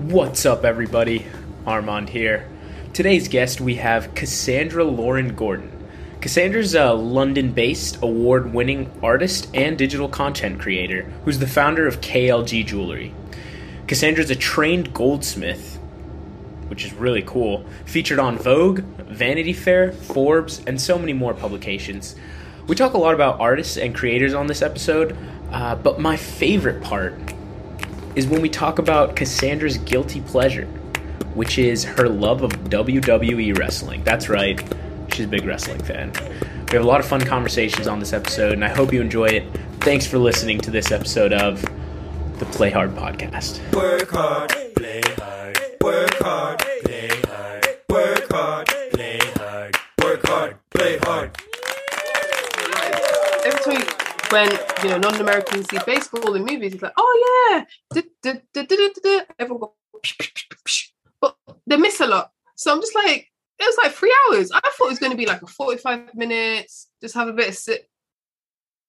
What's up, everybody? Armand here. Today's guest, we have Kassandra Lauren Gordon. Kassandra's a London based, award winning artist and digital content creator who's the founder of KLG Jewellery. Kassandra's a trained goldsmith, which is really cool, featured on Vogue, Vanity Fair, Forbes, and so many more publications. We talk a lot about artists and creators on this episode, uh, but my favorite part is when we talk about Kassandra's guilty pleasure, which is her love of WWE wrestling. That's right, she's a big wrestling fan. We have a lot of fun conversations on this episode, and I hope you enjoy it. Thanks for listening to this episode of the Play Hard Podcast. Work hard, play hard. Work hard, when you know non-Americans see baseball in movies, it's like, oh yeah, everyone go, psh, psh, psh, psh. but they miss a lot. So I'm just like, it was like three hours. I thought it was going to be like a 45 minutes, just have a bit of sit.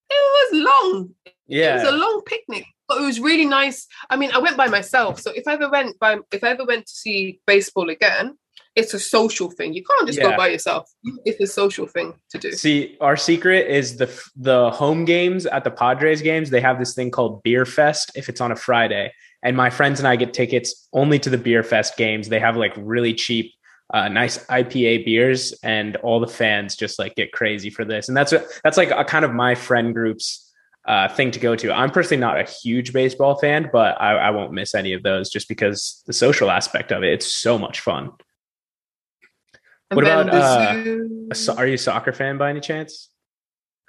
It was long. Yeah, it was a long picnic, but it was really nice. I mean, I went by myself, so if I ever went by, if I ever went to see baseball again, it's a social thing. You can't just Yeah. go by yourself. It's a social thing to do. See, our secret is the the home games at the Padres games. They have this thing called Beer Fest if it's on a Friday, and my friends and I get tickets only to the Beer Fest games. They have like really cheap, uh, nice IPA beers, and all the fans just like get crazy for this. And that's what that's like a kind of my friend group's uh, thing to go to. I'm personally not a huge baseball fan, but I, I won't miss any of those just because the social aspect of it. It's so much fun. What about, uh, Are you a soccer fan by any chance?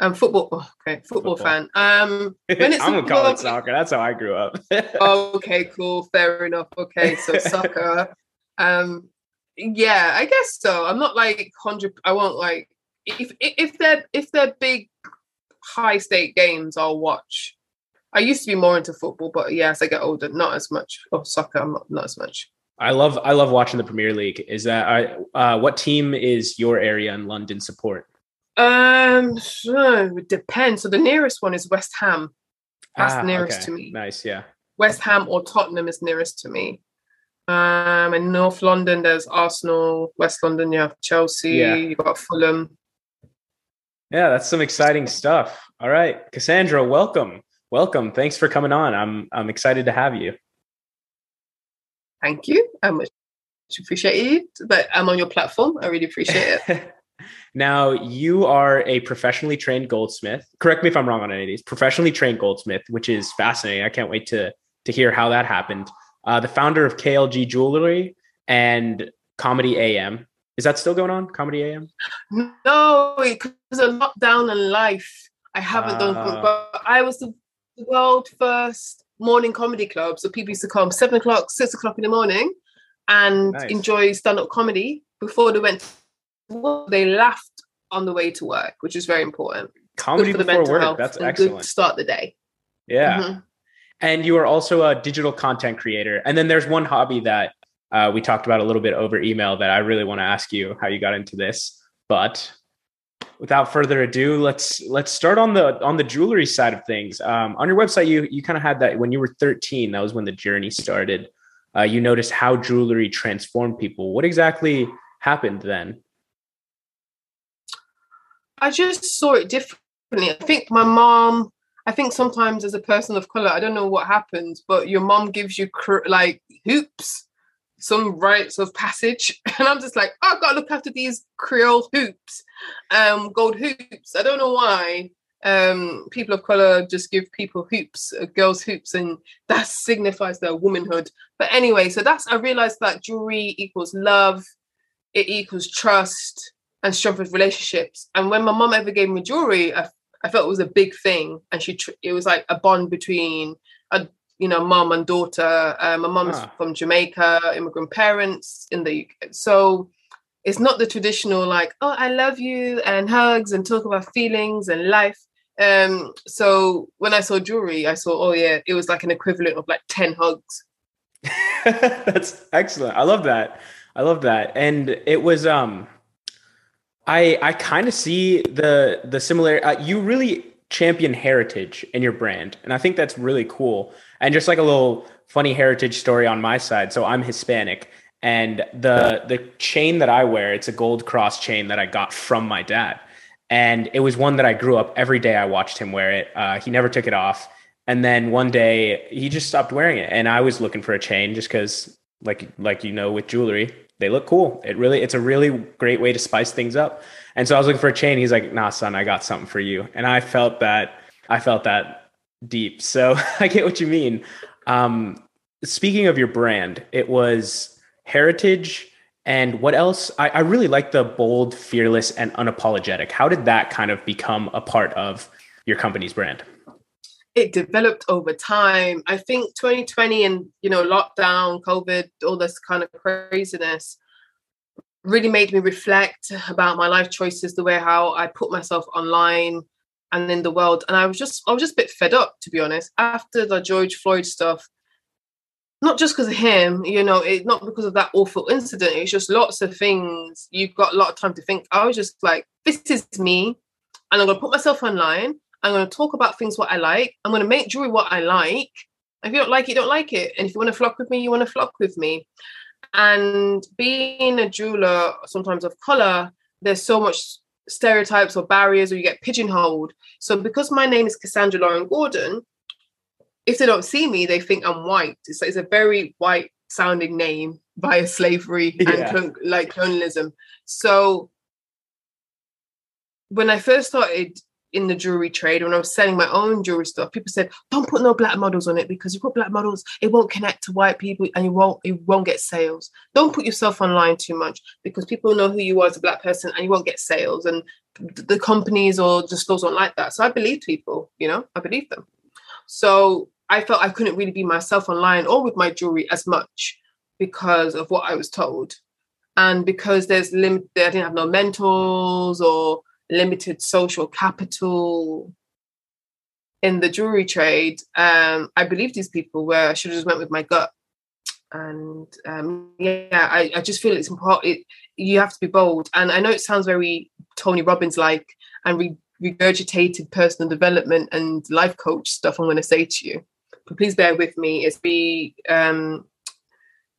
Um, football. oh, okay, football, Football. fan. Um, when it's I'm gonna call it soccer. That's how I grew up. okay, cool, fair enough. Okay, so soccer. Um, yeah, I guess so. I'm not like hundred. I won't like if if they're if they're big, high stake games. I'll watch. I used to be more into football, but yeah, as I get older, not as much. Oh, soccer, I'm not not as much. I love I love watching the Premier League. Is that I uh, what team is your area in London support? Um, so it depends. So the nearest one is West Ham. That's Ah, nearest okay. to me. Nice, yeah. West Ham or Tottenham is nearest to me. Um, in North London, there's Arsenal. West London, you have Chelsea. Yeah. You got Fulham. Yeah, that's some exciting stuff. All right, Kassandra, welcome, welcome. Thanks for coming on. I'm I'm excited to have you. Thank you. I much appreciate it. But I'm on your platform. I really appreciate it. now you are a professionally trained goldsmith. Correct me if I'm wrong on any of these. Professionally trained goldsmith, which is fascinating. I can't wait to to hear how that happened. Uh, the founder of KLG Jewellery and Comedy AM. Is that still going on? Comedy AM? no, because of lockdown and life, I haven't done. Ah. But I was the world first morning comedy club. So people used to come seven o'clock, six o'clock in the morning, and Nice. enjoy stand-up comedy before they went. To work. They laughed on the way to work, which is very important. Comedy good for the before mental work. health That's excellent. start the day. Yeah. Mhm. And you are also a digital content creator. And then there's one hobby that uh, we talked about a little bit over email that I really want to ask you how you got into this. But without further ado, let's let's start on the on the jewelry side of things. Um, on your website, you you kind of had that when you were 13. That was when the journey started. Uh, you noticed how jewelry transformed people. What exactly happened then? I just saw it differently. I think my mom. I think sometimes as a person of color, I don't know what happens, but your mom gives you cr- like hoops, some rites of passage, and I'm just like, oh, I've got to look after these Creole hoops, um, gold hoops. I don't know why. Um, people of color just give people hoops, uh, girls hoops, and that signifies their womanhood. But anyway, so that's I realized that jewelry equals love, it equals trust and strengthens relationships. And when my mom ever gave me jewelry, I, I felt it was a big thing, and she it was like a bond between a you know mom and daughter. Uh, my mom's Ah. from Jamaica, immigrant parents in the UK, so it's not the traditional like oh I love you and hugs and talk about feelings and life. Um, so when I saw jewelry, I saw oh yeah, it was like an equivalent of like ten hugs. That's excellent. I love that. I love that. And it was um I I kind of see the the similar uh, you really champion heritage in your brand and I think that's really cool. And just like a little funny heritage story on my side. So I'm Hispanic, and the the chain that I wear, it's a gold cross chain that I got from my dad, and it was one that I grew up every day. I watched him wear it. Uh, he never took it off, and then one day he just stopped wearing it, and I was looking for a chain just because, like like you know, with jewelry, they look cool. It really it's a really great way to spice things up. And so I was looking for a chain. He's like, "Nah, son, I got something for you," and I felt that I felt that deep. So I get what you mean. Um, speaking of your brand, it was heritage and what else? I, I really like the bold, fearless, and unapologetic. How did that kind of become a part of your company's brand? It developed over time. I think 2020 and you know lockdown, COVID, all this kind of craziness really made me reflect about my life choices, the way how I put myself online and in the world. And I was just I was just a bit fed up, to be honest, after the George Floyd stuff not just because of him, you know, it not because of that awful incident. It's just lots of things. You've got a lot of time to think. I was just like, this is me, and I'm gonna put myself online. I'm gonna talk about things what I like. I'm gonna make jewelry what I like. If you don't like it, you don't like it. And if you want to flock with me, you want to flock with me. And being a jeweler, sometimes of color, there's so much stereotypes or barriers, or you get pigeonholed. So because my name is Kassandra Lauren Gordon, if they don't see me, they think I'm white. It's, it's a very white sounding name via slavery and Yeah. like colonialism. So when I first started in the jewelry trade, when I was selling my own jewelry stuff, people said, "Don't put no black models on it because you put black models, it won't connect to white people, and you won't you won't get sales. Don't put yourself online too much because people know who you are as a black person, and you won't get sales. And the companies or the stores don't like that. So I believed people, you know, I believed them. So I felt I couldn't really be myself online or with my jewelry as much because of what I was told. And because there's limit, I didn't have no mentors or limited social capital in the jewelry trade. Um, I believe these people where I should have just went with my gut. And um, yeah, I, I just feel it's important. It, you have to be bold. And I know it sounds very Tony Robbins like and re- regurgitated personal development and life coach stuff I'm going to say to you. But please bear with me. It's be, um,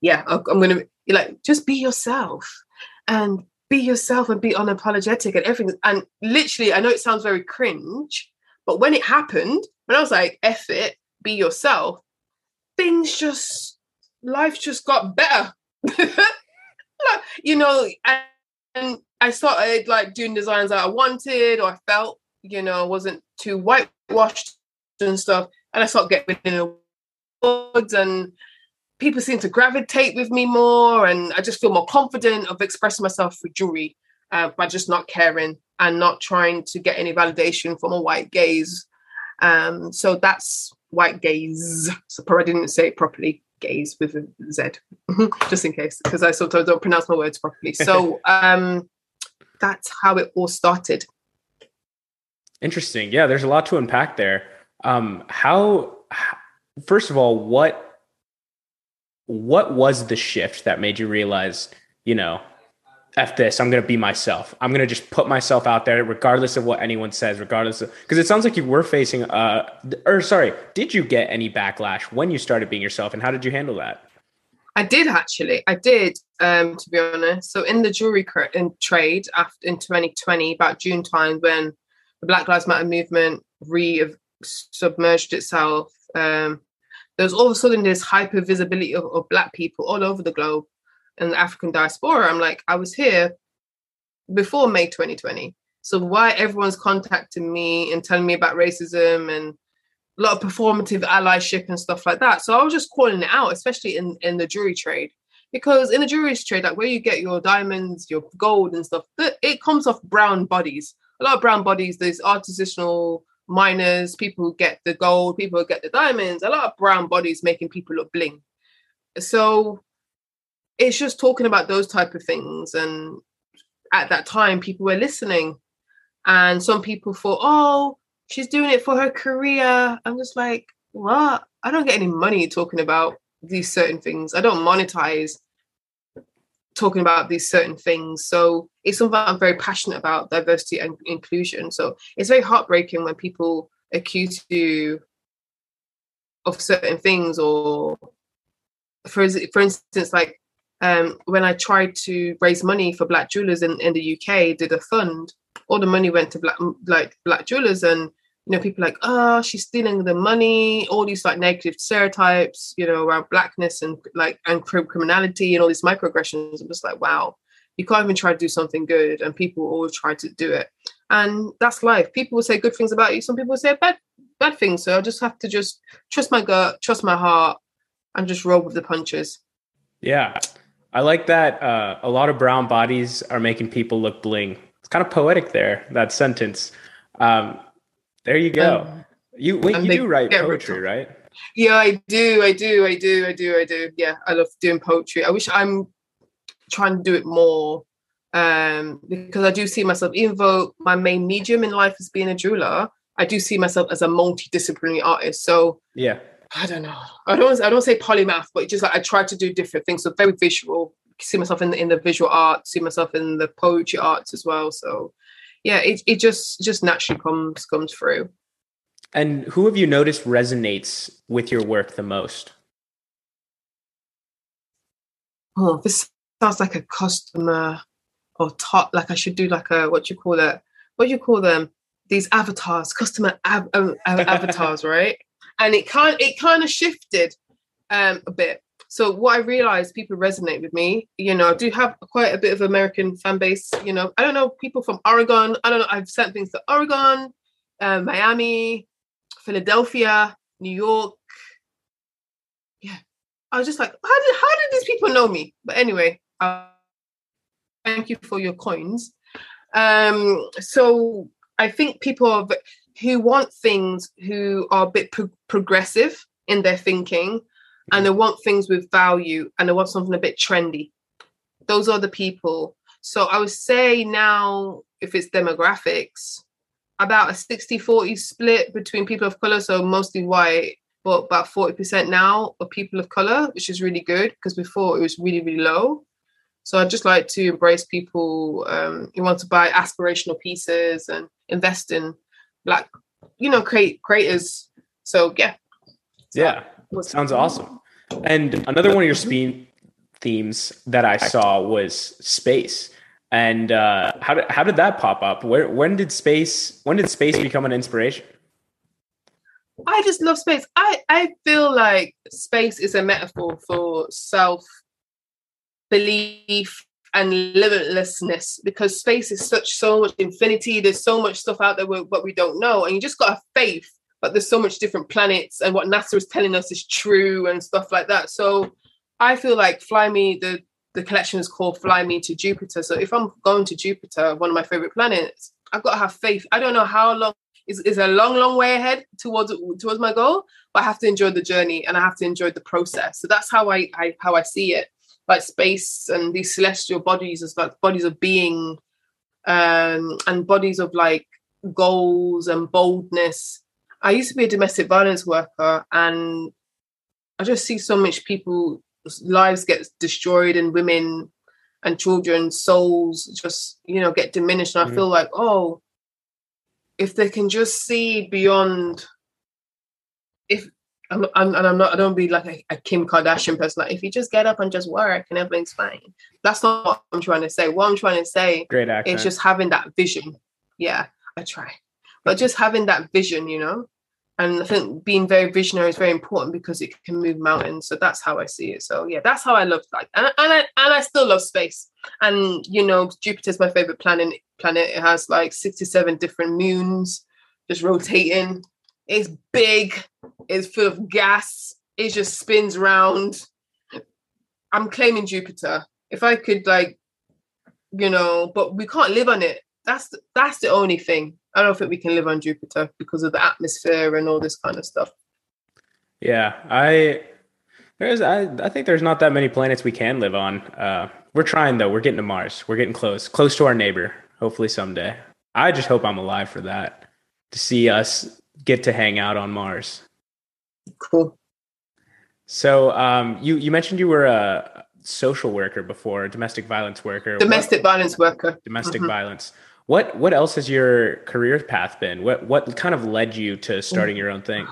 yeah, I'm going to like just be yourself and be yourself and be unapologetic and everything. And literally, I know it sounds very cringe, but when it happened, when I was like, F it, be yourself, things just, life just got better. You know, and, I started like doing designs that I wanted or I felt, you know, wasn't too whitewashed and stuff. And I started getting awards and people seem to gravitate with me more and I just feel more confident of expressing myself through jewelry uh, by just not caring and not trying to get any validation from a white gaze. Um, so that's white gaze. So probably I didn't say it properly. Gaze with a Z, just in case, because I sometimes don't pronounce my words properly. So um, that's how it all started. Interesting. Yeah, there's a lot to unpack there. Um, how, first of all, what, what was the shift that made you realize, you know, F this, I'm going to be myself. I'm going to just put myself out there, regardless of what anyone says, regardless of, because it sounds like you were facing, uh, or sorry, did you get any backlash when you started being yourself and how did you handle that? I did actually. I did, um, to be honest. So in the jewelry cr- in trade after in 2020, about June time, when the Black Lives Matter movement re-submerged itself, um, there was all of a sudden this hyper visibility of, of Black people all over the globe and the African diaspora. I'm like, I was here before May 2020. So why everyone's contacting me and telling me about racism and a lot of performative allyship and stuff like that. So I was just calling it out, especially in in the jewelry trade, because in the jewelry trade, like where you get your diamonds, your gold and stuff, it comes off brown bodies. A lot of brown bodies. There's artisanal miners, people who get the gold, people who get the diamonds. A lot of brown bodies making people look bling. So it's just talking about those type of things, and at that time, people were listening, and some people thought, oh she's doing it for her career. I'm just like, what? I don't get any money talking about these certain things. I don't monetize talking about these certain things. So it's something I'm very passionate about, diversity and inclusion. So it's very heartbreaking when people accuse you of certain things or for for instance, like um, when I tried to raise money for Black jewelers in, in the UK, did a fund, all the money went to black like Black jewelers, and you know people like, oh, she's stealing the money, all these like negative stereotypes, you know, around blackness and like and crim- criminality and all these microaggressions. I'm just like, wow, you can't even try to do something good, and people always try to do it, and that's life. People will say good things about you, some people will say bad bad things. So I just have to just trust my gut, trust my heart, and just roll with the punches. Yeah. I like that uh, a lot of brown bodies are making people look bling. It's kind of poetic there, that sentence. Um, there you go. Um, you wait, you do write poetry, right? Yeah, I do, I do, I do, I do, I do. Yeah, I love doing poetry. I wish I'm trying to do it more. Um, because I do see myself, even though my main medium in life is being a jeweler, I do see myself as a multidisciplinary artist. So Yeah. I don't know. I don't. I don't say polymath, but just like I try to do different things. So very visual. See myself in the in the visual arts. See myself in the poetry arts as well. So yeah, it it just just naturally comes comes through. And who have you noticed resonates with your work the most? Oh, this sounds like a customer or top. Like I should do like a what do you call it? What do you call them? These avatars, customer av- um, av- avatars, right? And it kind it kind of shifted um, a bit. So what I realized, people resonate with me. You know, I do have quite a bit of American fan base. You know, I don't know people from Oregon. I don't know. I've sent things to Oregon, uh, Miami, Philadelphia, New York. Yeah, I was just like, how did how did these people know me? But anyway, uh, thank you for your coins. Um, so I think people who want things who are a bit pro- progressive in their thinking, and they want things with value, and they want something a bit trendy. Those are the people. So I would say now, if it's demographics, about a 60 40 split between people of color, so mostly white, but about 40% now are people of color, which is really good because before it was really, really low. So I'd just like to embrace people um, who want to buy aspirational pieces and invest in black, you know, create creators. So yeah. Yeah. Was- Sounds awesome. And another one of your spe- themes that I saw was space. And uh, how did how did that pop up? Where when did space when did space become an inspiration? I just love space. I, I feel like space is a metaphor for self belief and limitlessness because space is such so much infinity. There's so much stuff out there what we don't know, and you just got to faith. But there's so much different planets, and what NASA is telling us is true and stuff like that. So I feel like Fly Me, the the collection is called Fly Me to Jupiter. So if I'm going to Jupiter, one of my favorite planets, I've got to have faith. I don't know how long is is a long, long way ahead towards towards my goal, but I have to enjoy the journey and I have to enjoy the process. So that's how I, I how I see it. Like space and these celestial bodies as like bodies of being, um, and bodies of like goals and boldness. I used to be a domestic violence worker, and I just see so much people lives get destroyed and women and children's souls just you know get diminished. And i Mhm. feel like oh if they can just see beyond if I'm, I'm and i'm not i don't be like a, a kim kardashian person. Like if you just get up and just work and everything's fine. That's not what i'm trying to say. What i'm trying to say Great accent. it's just having that vision. Yeah i try. But just having that vision you know and i think being very visionary is very important because it can move mountains. So that's how i see it. So yeah that's how i love like and, and i and i still love space. And you know jupiter's my favorite planet planet. It has like 67 different moons just rotating. It's big. It's full of gas. It just spins round. I'm claiming jupiter. If i could like you know but we can't live on it. That's that's the only thing i don't think we can live on jupiter because of the atmosphere and all this kind of stuff Yeah, I there's I, I think there's not that many planets we can live on. Uh, we're trying though. We're getting to Mars. We're getting close, close to our neighbor. Hopefully someday. I just hope I'm alive for that to see us get to hang out on Mars. cool So um, you you mentioned you were a social worker before, a domestic violence worker. What- domestic violence worker domestic Mhm. violence. What what else has your career path been? What what kind of led you to starting your own thing?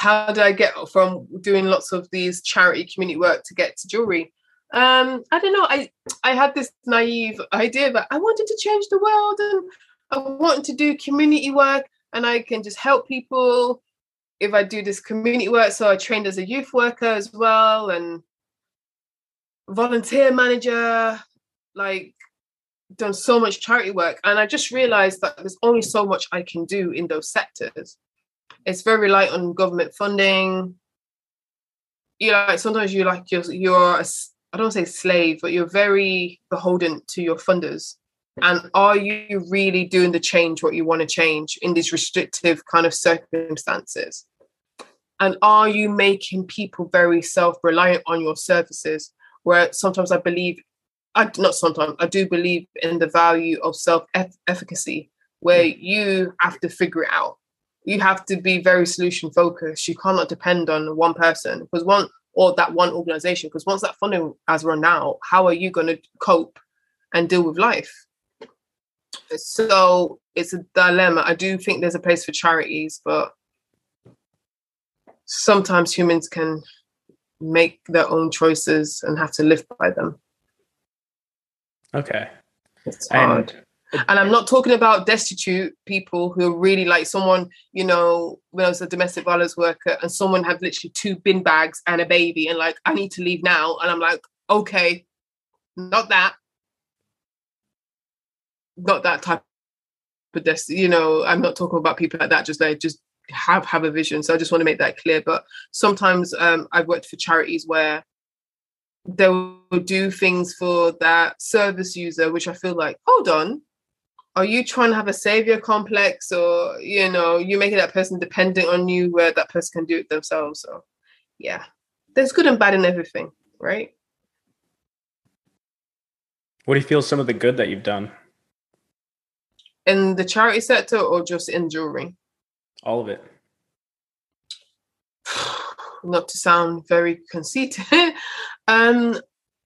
how did I get from doing lots of these charity community work to get to jewelry? Um, I don't know. I I had this naive idea that I wanted to change the world and I wanted to do community work and I can just help people if I do this community work. So I trained as a youth worker as well and volunteer manager, like done so much charity work. And I just realized that there's only so much I can do in those sectors. It's very light on government funding. You know, like sometimes you like you're you're a I don't say slave, but you're very beholden to your funders. And are you really doing the change what you want to change in these restrictive kind of circumstances? And are you making people very self-reliant on your services? Where sometimes I believe, I not sometimes I do believe in the value of self-efficacy, where mm. you have to figure it out. You have to be very solution focused. You cannot depend on one person because one or that one organization. Because once that funding has run out, how are you going to cope and deal with life? So it's a dilemma. I do think there's a place for charities, but sometimes humans can make their own choices and have to live by them. Okay. It's hard. And And I'm not talking about destitute people who are really like someone, you know, when I was a domestic violence worker and someone had literally two bin bags and a baby and like, I need to leave now. And I'm like, okay, not that. Not that type of dest you know, I'm not talking about people like that, just they just have have a vision. So I just want to make that clear. But sometimes um I've worked for charities where they will do things for that service user, which I feel like, hold on, are you trying to have a savior complex or you know you're making that person dependent on you where that person can do it themselves? So yeah. There's good and bad in everything right? What do you feel some of the good that you've done? in the charity sector or just in jewelry? All of it. Not to sound very conceited um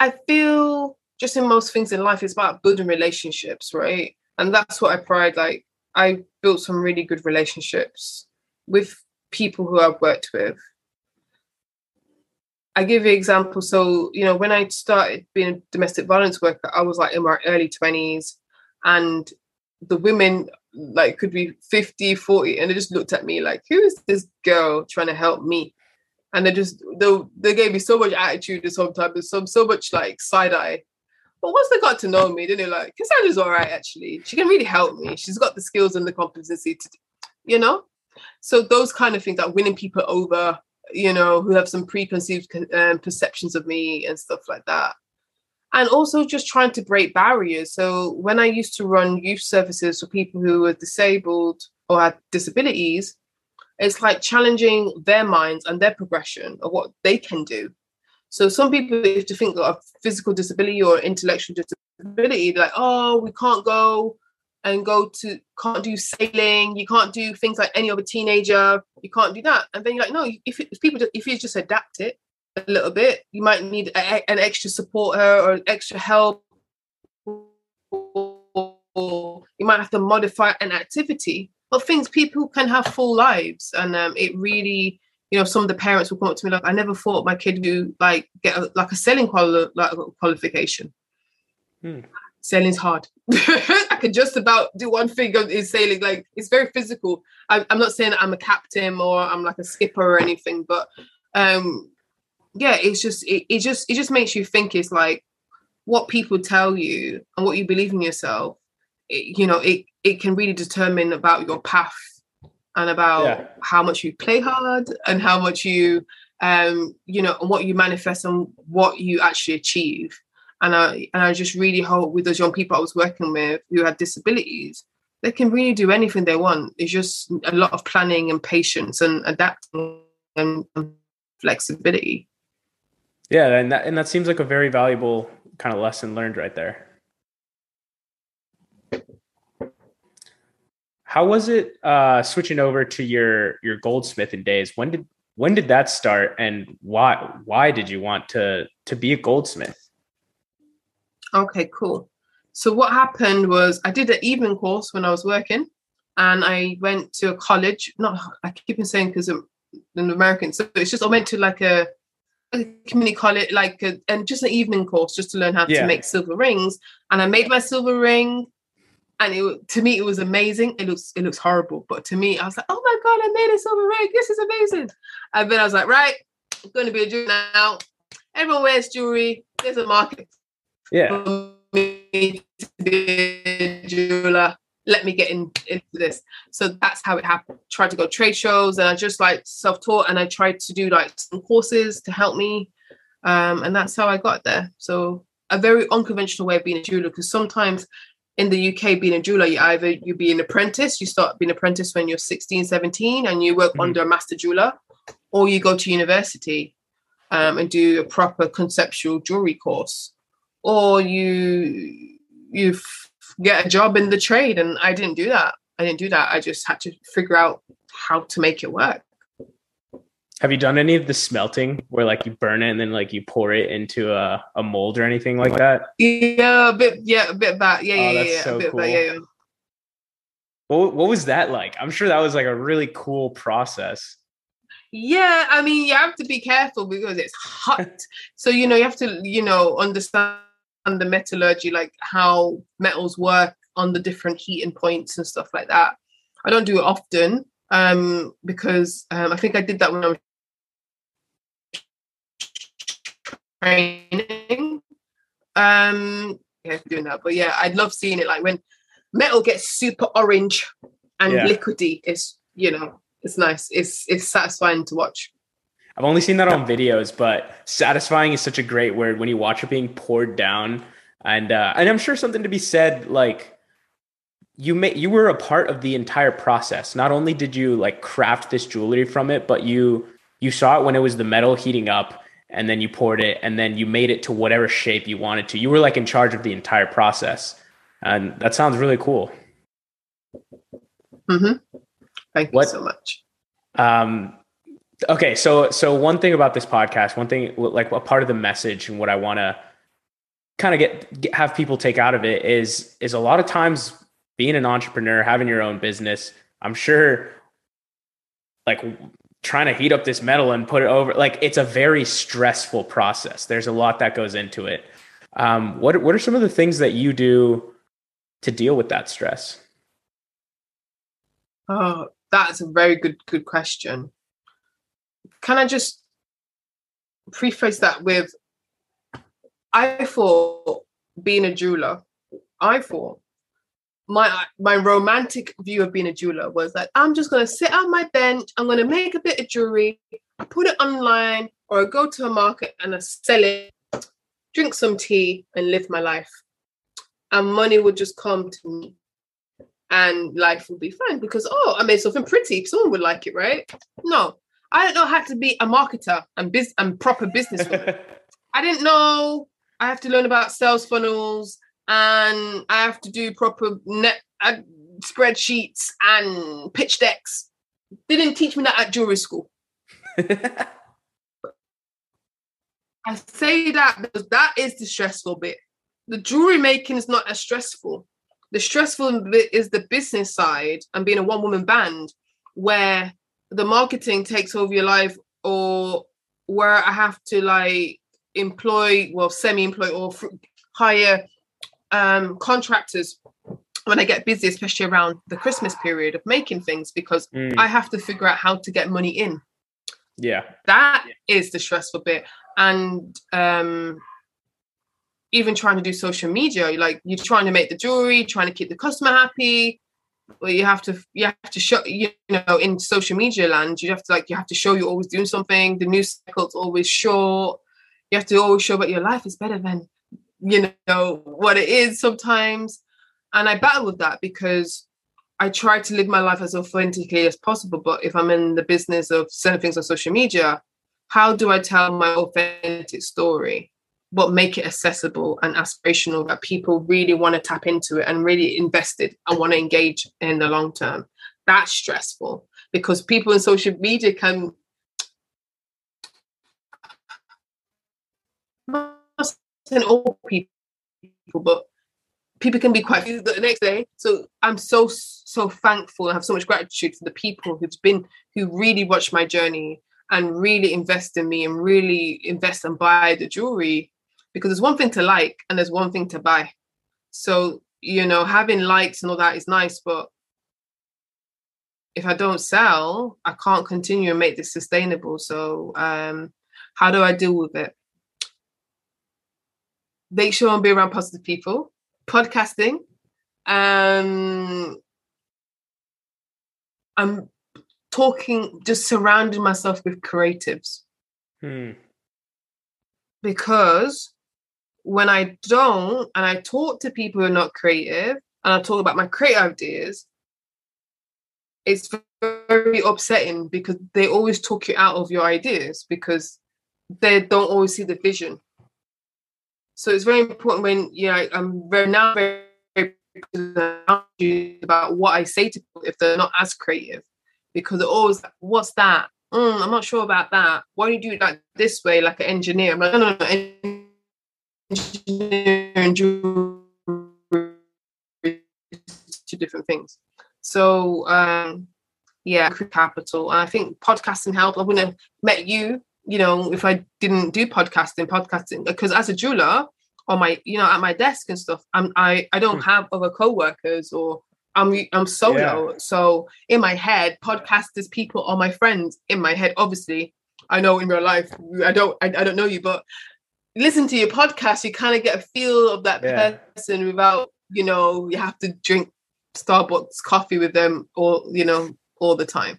i feel just in most things in life it's about building relationships right? And that's what i pride like i built some really good relationships with people who i've worked with. I give you an example so you know when i started being a domestic violence worker i was like in my early 20s and the women like could be 50 40 and they just looked at me like who is this girl trying to help me and they just they, they gave me so much attitude this whole time there's so, so much like side eye. But once they got to know me then they're like kassandra's all right actually. She can really help me. She's got the skills and the competency to you know? So those kind of things like winning people over you know who have some preconceived um, perceptions of me and stuff like that. And also just trying to break barriers. So when I used to run youth services for people who were disabled or had disabilities, it's like challenging their minds and their progression of what they can do. So some people, if to think of physical disability or intellectual disability, like, oh, we can't go and go to can't do sailing, you can't do things like any other teenager, you can't do that. And then you're like, no, if, if people if you just adapt it, a little bit. You might need a, an extra support her or extra help. Or you might have to modify an activity. But things people can have full lives, and um, it really, you know, some of the parents will come up to me like, "I never thought my kid would like get a, like a selling quali- like a qualification." Hmm. Sailing's hard. I can just about do one thing in sailing. Like it's very physical. I, I'm not saying I'm a captain or I'm like a skipper or anything, but um yeah it's just it, it just it just makes you think it's like what people tell you and what you believe in yourself it, you know it it can really determine about your path and about Yeah. how much you play hard and how much you um you know and what you manifest and what you actually achieve and i and i just really hope with those young people i was working with who had disabilities they can really do anything they want it's just a lot of planning and patience and adapting and and flexibility Yeah, and that and that seems like a very valuable kind of lesson learned right there. How was it uh, switching over to your your goldsmithing days? When did when did that start, and why why did you want to to be a goldsmith? Okay, cool. So what happened was I did an evening course when I was working, and I went to a college. Not I keep saying because I'm an American, So it's just I went to like a, a community college, like a, and just an evening course just to learn how Yeah. to make silver rings. And I made my silver ring, and it to me it was amazing. It looks it looks horrible, but to me I was like, oh my god, I made a silver ring. This is amazing. And then I was like, right, I'm going to be a jewelry now. Everyone wears jewelry. There's a market Yeah. for me to be a jeweler. Let me get in, into this. So that's how it happened. Tried to go trade shows and I just like self-taught and I tried to do like some courses to help me. Um, and that's how I got there. So a very unconventional way of being a jeweler because sometimes in the UK being a jeweler, you either you be an apprentice, you start being an apprentice when you're 16, 17 and you work Mhm. under a master jeweler, or you go to university um, and do a proper conceptual jewelry course. Or you you f- get a job in the trade and i didn't do that. I didn't do that. I just had to figure out how to make it work Have you done any of the smelting where like you burn it and then like you pour it into a, a mold or anything like that? yeah a bit yeah a bit that yeah Oh, yeah yeah, so a bit cool. yeah, yeah What, what was that like? I'm sure that was like a really cool process. yeah i mean you have to be careful because it's hot so you know you have to you know understand the metallurgy like how metals work on the different heating points and stuff like that i don't do it often um because um, i think i did that when i was training um yeah doing that but yeah i love seeing it like when metal gets super orange and Yeah. liquidy it's you know it's nice it's it's satisfying to watch I've only seen that on videos, but satisfying is such a great word when you watch it being poured down. And uh, and I'm sure something to be said like you may you were a part of the entire process. Not only did you like craft this jewelry from it, but you you saw it when it was the metal heating up and then you poured it and then you made it to whatever shape you wanted to. You were like in charge of the entire process. And that sounds really cool. hmm thank you so much Um, okay, so so one thing about this podcast, one thing like a part of the message and what I want to kind of get, get have people take out of it is is a lot of times being an entrepreneur, having your own business. I'm sure, like trying to heat up this metal and put it over, like it's a very stressful process. There's a lot that goes into it. Um, what what are some of the things that you do to deal with that stress? Oh, that's a very good good question. Can I just preface that with I thought being a jeweler, I thought my my romantic view of being a jeweler was that I'm just gonna sit on my bench, I'm gonna make a bit of jewelry, I put it online, or I go to a market and I sell it, drink some tea, and live my life. And money would just come to me and life would be fine because oh, I made something pretty. Someone would like it, right? No, I don't know how to be a marketer and biz and proper businesswoman. I didn't know. I have to learn about sales funnels and I have to do proper net uh, spreadsheets and pitch decks. They didn't teach me that at jewelry school. I say that because that is the stressful bit. The jewelry making is not as stressful. The stressful bit is the business side and being a one woman band where the marketing takes over your life or where I have to like employ, well, semi employ or hire um, contractors when I get busy, especially around the Christmas period of making things because Mm, I have to figure out how to get money in. Yeah. that is the stressful bit. And um even trying to do social media like you're trying to make the jewelry trying to keep the customer happy but you have to you have to show you know in social media land you have to like you have to show you're always doing something the news cycle's always short you have to always show that your life is better than you know what it is sometimes and i battle with that because I try to live my life as authentically as possible. But if I'm in the business of selling things on social media, how do I tell my authentic story, but make it accessible and aspirational that people really want to tap into it and really invested and want to engage in the long term? That's stressful because people in social media can saying all people, but people can be quite the next day. So I'm so so thankful I have so much gratitude for the people who've been who really watched my journey and really invest in me and really invest and buy the jewelry because there's one thing to like and there's one thing to buy. So you know, having likes and all that is nice, but if I don't sell, I can't continue and make this sustainable. So um, how do I deal with it? Make sure I'm being around positive people podcasting. Um, I'm talking, just surrounding myself with creatives. Hmm. Because when I don't, and I talk to people who are not creative, and I talk about my creative ideas, it's very upsetting because they always talk you out of your ideas because they don't always see the vision. So it's very important when you know I'm very now very, very about what I say to people if they're not as creative, because it always what's that? Mm, I'm not sure about that. Why don't you do it like this way, like an engineer? I'm like, no, no, no. Engineer and two different things. So um, yeah, capital, and I think podcasting helped. I wouldn't have met you you know, if I didn't do podcasting, podcasting because as a jeweler on my, you know, at my desk and stuff, I'm I I don't hmm. have other co-workers or I'm I'm solo. Yeah. So in my head, podcasters, people are my friends. In my head, obviously, I know in real life, I don't I, I don't know you, but listen to your podcast, you kind of get a feel of that yeah. person without, you know, you have to drink Starbucks coffee with them all, you know, all the time.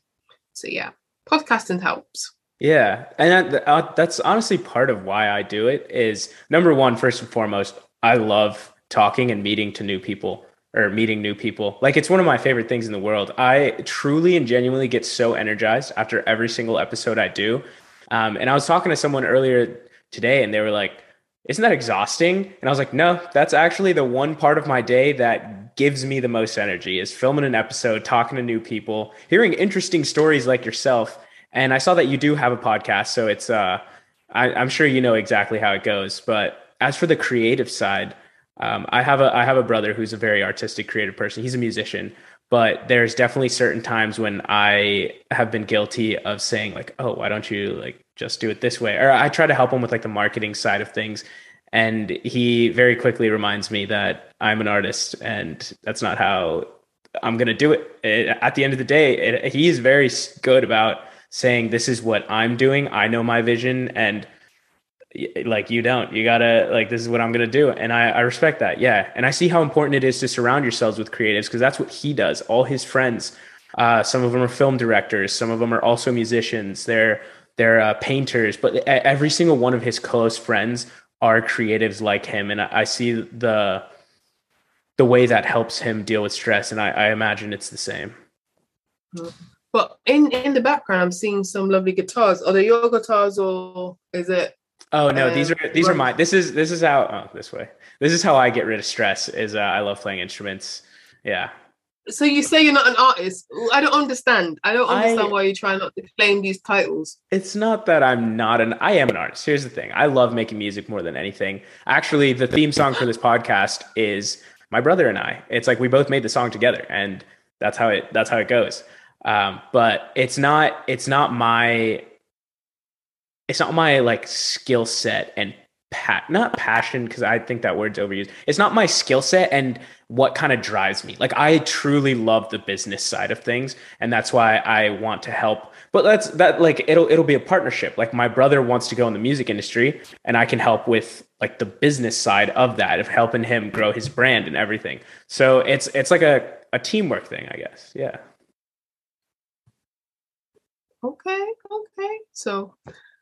So yeah, podcasting helps. Yeah, and uh, that's honestly part of why I do it. Is number one, first and foremost, I love talking and meeting to new people or meeting new people. Like it's one of my favorite things in the world. I truly and genuinely get so energized after every single episode I do. Um, and I was talking to someone earlier today, and they were like, "Isn't that exhausting?" And I was like, "No, that's actually the one part of my day that gives me the most energy is filming an episode, talking to new people, hearing interesting stories like yourself." And I saw that you do have a podcast, so it's uh, I, am sure you know exactly how it goes. But as for the creative side, um, I have a I have a brother who's a very artistic, creative person. He's a musician, but there's definitely certain times when I have been guilty of saying like, "Oh, why don't you like just do it this way?" Or I try to help him with like the marketing side of things, and he very quickly reminds me that I'm an artist, and that's not how I'm going to do it. it. At the end of the day, it, he is very good about saying this is what I'm doing. I know my vision and like you don't. You gotta like this is what i'm gonna do and I, I respect that yeah. And i see how important it is to surround yourselves with creatives because that's what he does. All his friends uh, some of them are film directors some of them are also musicians. They're they're uh, painters but every single one of his close friends are creatives like him and i, I see the the way that helps him deal with stress and i, I imagine it's the same. Mm-hmm. But in in the background, I'm seeing some lovely guitars. Are they your guitars or is it? Oh no, these are these are my. This is this is how oh, this way. This is how I get rid of stress. Is uh, I love playing instruments. Yeah. So you say you're not an artist. I don't understand. I don't understand I, why you're trying not to claim these titles. It's not that I'm not an. I am an artist. Here's the thing. I love making music more than anything. Actually, the theme song for this podcast is my brother and I. It's like we both made the song together, and that's how it. That's how it goes. Um, but it's not it's not my it's not my like skill set and pat not passion because I think that word's overused. It's not my skill set and what kind of drives me. Like I truly love the business side of things, and that's why I want to help. But that's that like it'll it'll be a partnership. Like my brother wants to go in the music industry, and I can help with like the business side of that of helping him grow his brand and everything. So it's it's like a a teamwork thing, I guess. Yeah. Okay, okay. So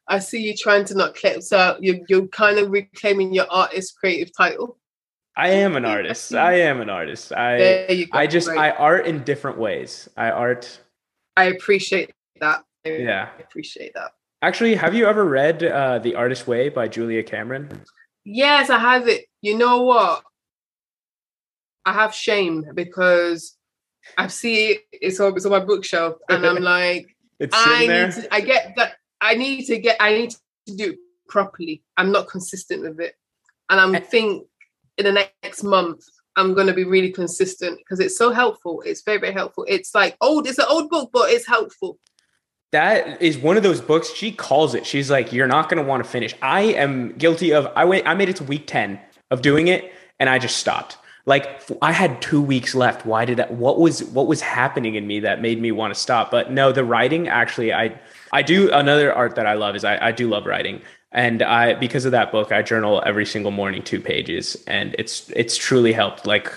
I see you trying to not claim. So you're you're kind of reclaiming your artist creative title. I am an artist. I am an artist. I I just right. I art in different ways. I art. I appreciate that. I yeah, I appreciate that. Actually, have you ever read uh, The Artist Way by Julia Cameron? Yes, I have it. You know what? I have shame because I see it, it's on, it's on my bookshelf, and I'm like, it's I there. need to, I get that I need to get I need to do it properly. I'm not consistent with it. And I'm think in the next month I'm going to be really consistent because it's so helpful. It's very, very helpful. It's like old, it's an old book, but it's helpful. That is one of those books. She calls it. She's like, "You're not going to want to finish." I am guilty of. I went. I made it to week ten of doing it, and I just stopped. Like I had two weeks left. Why did that? What was what was happening in me that made me want to stop? But no, the writing actually, I I do another art that I love is I, I do love writing, and I because of that book, I journal every single morning two pages, and it's it's truly helped. Like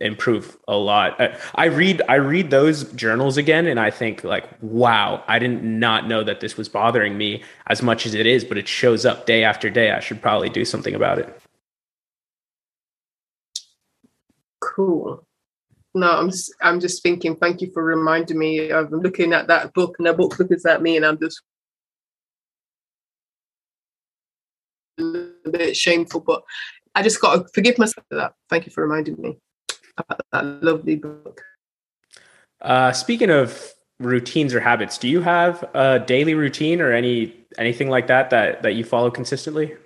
improve a lot. I, I read I read those journals again and I think like wow, I did not know that this was bothering me as much as it is, but it shows up day after day. I should probably do something about it. Cool. No, I'm just I'm just thinking, thank you for reminding me. I'm looking at that book and the book looks at me and I'm just a bit shameful, but I just got to forgive myself for that. Thank you for reminding me about that lovely book. Uh, speaking of routines or habits, do you have a daily routine or any anything like that that that you follow consistently?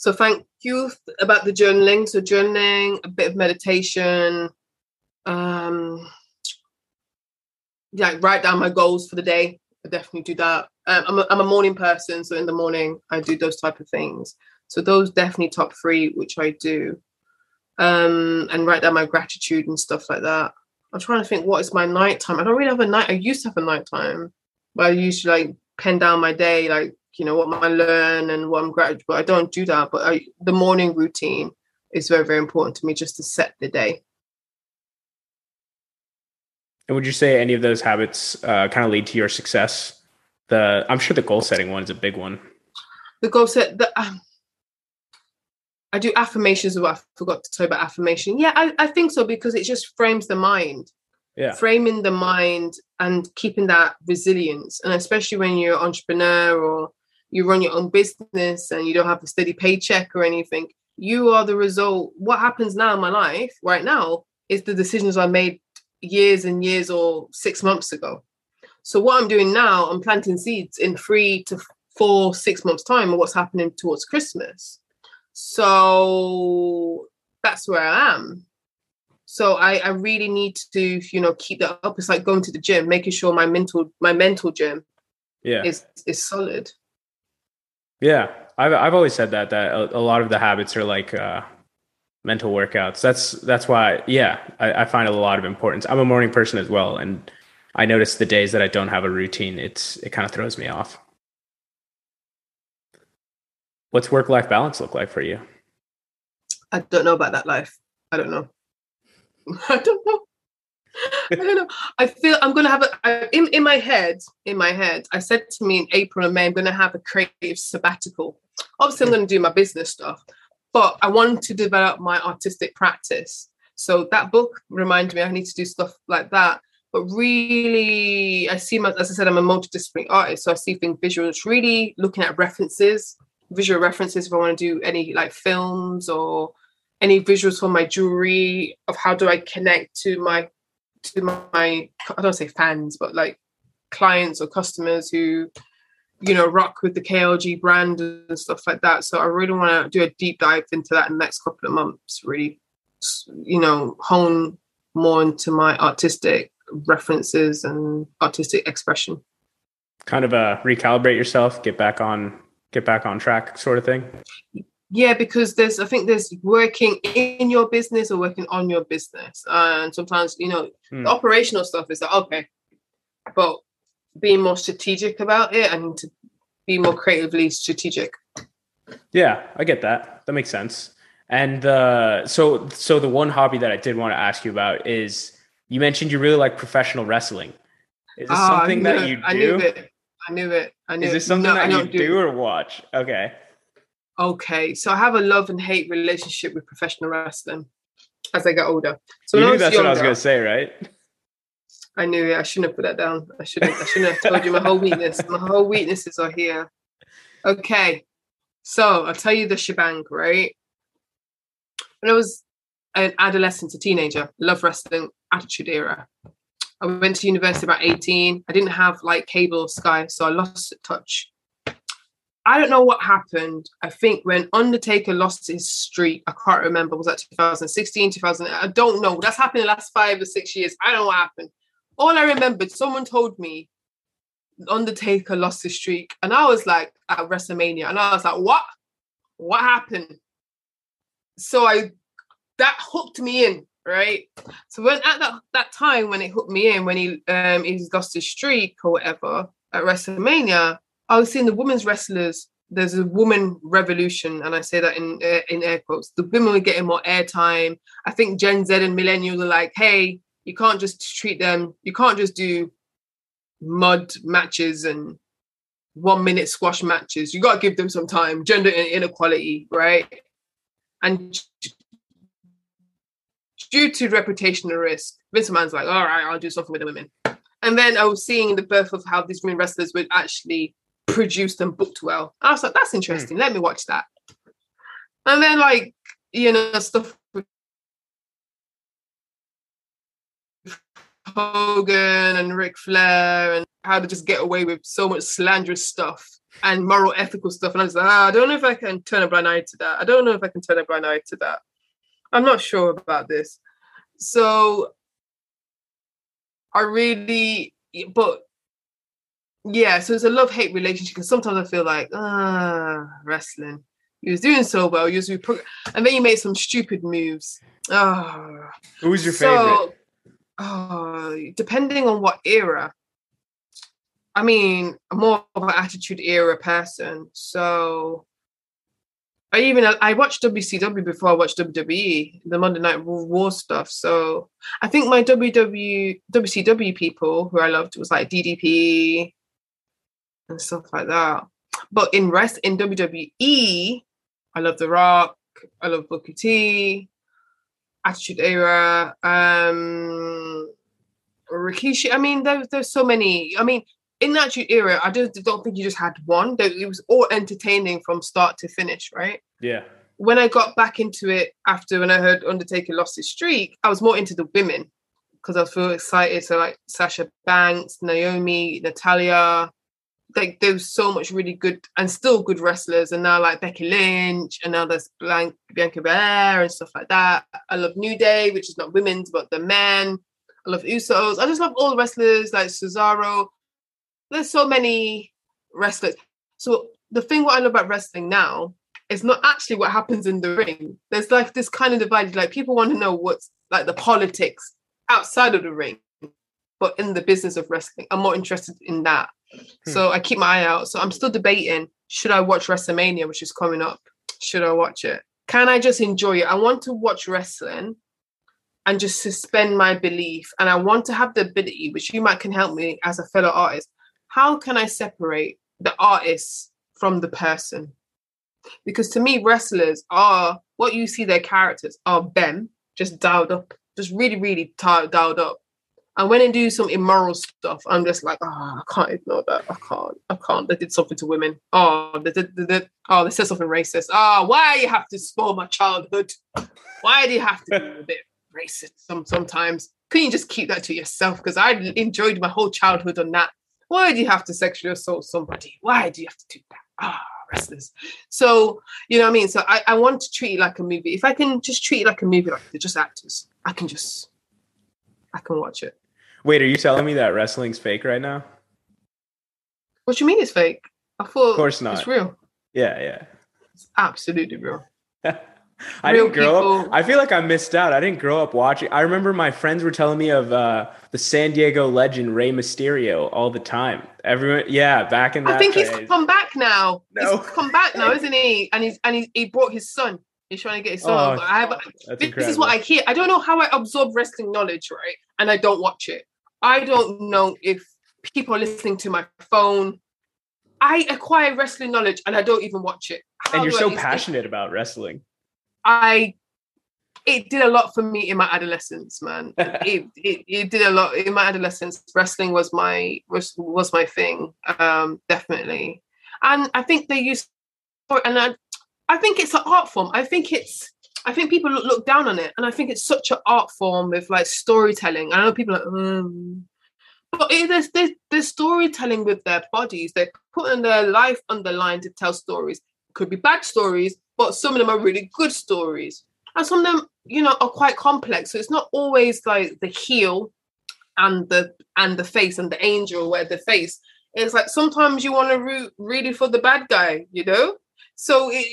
So thank you about the journaling. So journaling, a bit of meditation, um, yeah, write down my goals for the day. I definitely do that. Um, I'm, a, I'm a morning person, so in the morning I do those type of things. So those definitely top three, which I do um, and write down my gratitude and stuff like that. I'm trying to think what is my nighttime. I don't really have a night. I used to have a nighttime, but I usually like pen down my day, like you know what I learn and what I'm grateful. But I don't do that. But I, the morning routine is very very important to me, just to set the day. And would you say any of those habits uh, kind of lead to your success? The I'm sure the goal setting one is a big one. The goal set the. Um, I do affirmations well. I forgot to tell you about affirmation. Yeah, I, I think so because it just frames the mind. Yeah. Framing the mind and keeping that resilience. And especially when you're an entrepreneur or you run your own business and you don't have a steady paycheck or anything, you are the result. What happens now in my life right now is the decisions I made years and years or six months ago. So what I'm doing now, I'm planting seeds in three to four, six months' time of what's happening towards Christmas. So that's where I am. So I, I really need to, you know, keep that up. It's like going to the gym, making sure my mental my mental gym yeah is is solid. Yeah. I've I've always said that that a, a lot of the habits are like uh mental workouts. That's that's why yeah, I, I find a lot of importance. I'm a morning person as well and I notice the days that I don't have a routine, it's it kind of throws me off. What's work life balance look like for you? I don't know about that life. I don't know. I don't know. I don't know. I feel I'm gonna have a in in my head. In my head, I said to me in April and May, I'm gonna have a creative sabbatical. Obviously, I'm gonna do my business stuff, but I want to develop my artistic practice. So that book reminded me I need to do stuff like that. But really, I see my as I said, I'm a multidisciplinary artist, so I see things visual. It's really looking at references visual references if I want to do any like films or any visuals for my jewelry of how do I connect to my to my I don't say fans but like clients or customers who you know rock with the KLG brand and stuff like that. So I really want to do a deep dive into that in the next couple of months really you know hone more into my artistic references and artistic expression. Kind of uh recalibrate yourself get back on get back on track sort of thing yeah because there's i think there's working in your business or working on your business. And sometimes you know Hmm. the operational stuff is like okay but being more strategic about it and to be more creatively strategic. Yeah i get that. That makes sense. And uh so so the one hobby that i did want to ask you about is you mentioned you really like professional wrestling. Is this Ah, something that it. you i knew it. I knew it. I knew is it. this something No, I that you don't do or watch? Okay okay so i have a love and hate relationship with professional wrestling as i get older so you knew that's what i was going to say right I knew it. I shouldn't have put that down. I shouldn't. I shouldn't have told you my whole weakness. My whole weaknesses are here. Okay, so I'll tell you the shebang. Right when I was an adolescent, a teenager, love wrestling, attitude era. I went to university about eighteen. I didn't have like cable or Sky, so I lost touch. I don't know what happened. I think when Undertaker lost his streak, I can't remember, was that 2016, 2000? I don't know. That's happened in the last five or six years. I don't know what happened. All I remembered, someone told me Undertaker lost his streak. And I was like at WrestleMania. And I was like, what? What happened? So I that hooked me in, right? So when at that, that time when it hooked me in, when he um he's lost his streak or whatever at WrestleMania, I was seeing the women's wrestlers. There's a woman revolution, and I say that in uh, in air quotes. The women were getting more airtime. I think Gen Z and millennials are like, hey, you can't just treat them. You can't just do mud matches and one minute squash matches. You got to give them some time. Gender inequality, right? And due to reputational risk, Vince McMahon's like, all right, I'll do something with the women. And then I was seeing the birth of how these women wrestlers would actually produced and booked well. I was like, that's interesting. Let me watch that. And then like, you know, stuff Hogan and Ric Flair and how to just get away with so much slanderous stuff and moral ethical stuff. And I was like, ah, I don't know if I can turn a blind eye to that. I don't know if I can turn a blind eye to that. I'm not sure about this. So I really, but yeah, so it's a love hate relationship because sometimes I feel like, ah, wrestling. You was doing so well, you was pro- and then you made some stupid moves. Oh, Who's your so, favorite? Oh, depending on what era. I mean, I'm more of an attitude era person. So I even I watched WCW before I watched WWE, the Monday Night War stuff. So I think my WW WCW people who I loved was like DDP and stuff like that. But in rest in WWE, I love The Rock, I love Booker T, Attitude Era, um Rikishi. I mean, there's there's so many. I mean, in that Era, I just don't think you just had one. There- It was all entertaining from start to finish, right? Yeah. when I got back into it after when I heard Undertaker lost his streak, I was more into the women because I was so excited. So like Sasha Banks, Naomi, Natalya, like there was so much really good and still good wrestlers. And now like Becky Lynch, and now there's Blanc- Bianca Belair and stuff like that. I love New Day, which is not women's but the men. I love Usos. I just love all the wrestlers like Cesaro. There's so many wrestlers. So the thing what I love about wrestling now is not actually what happens in the ring. There's like this kind of divided, like people want to know what's like the politics outside of the ring, but in the business of wrestling. I'm more interested in that. Hmm. So I keep my eye out. So I'm still debating should I watch WrestleMania, which is coming up? Should I watch it? Can I just enjoy it? I want to watch wrestling and just suspend my belief. And I want to have the ability, which you might can help me as a fellow artist. How can I separate the artist from the person? because to me wrestlers are what you see their characters are them just dialed up just really really dialed up and when they do some immoral stuff i'm just like oh i can't ignore that. I can't i can't. They did something to women. Oh they did they, did- oh they said something racist. Oh why you have to spoil my childhood? Why do you have to be a bit racist some sometimes? Can you just keep that to yourself? Because i enjoyed my whole childhood on that. Why do you have to sexually assault somebody? Why do you have to do that? Ah wrestlers so you know what I mean? So I, I want to treat it like a movie. If I can just treat it like a movie, like they're just actors, I can just I can watch it. Wait, are you telling me that wrestling's fake right now? What do you mean it's fake? I thought Of course not. it's real. Yeah, yeah. It's absolutely real. I Real didn't grow up. I feel like I missed out. I didn't grow up watching. I remember my friends were telling me of uh, the San Diego legend Rey Mysterio all the time. Everyone, yeah, back in that. I think he's come back now. No. He's come back now, isn't he? And he's and he, he brought his son. He's trying to get his son. Oh, but I have, That's this is what I hear. I don't know how I absorb wrestling knowledge, right? And I don't watch it. I don't know if people are listening to my phone. I acquire wrestling knowledge and I don't even watch it. How and you're so passionate about wrestling. I it did a lot for me in my adolescence, man. it, it it did a lot in my adolescence. Wrestling was my was was my thing, um, definitely. And I think they used and I, I think it's an art form. I think it's I think people look, down on it, and I think it's such an art form with like storytelling. I know people are like, um, but it, there's, there's there's storytelling with their bodies. They're putting their life on the line to tell stories. Could be bad stories, but some of them are really good stories, and some of them, you know, are quite complex. So it's not always like the heel and the and the face and the angel where the face. It's like sometimes you want to root really for the bad guy, you know. So it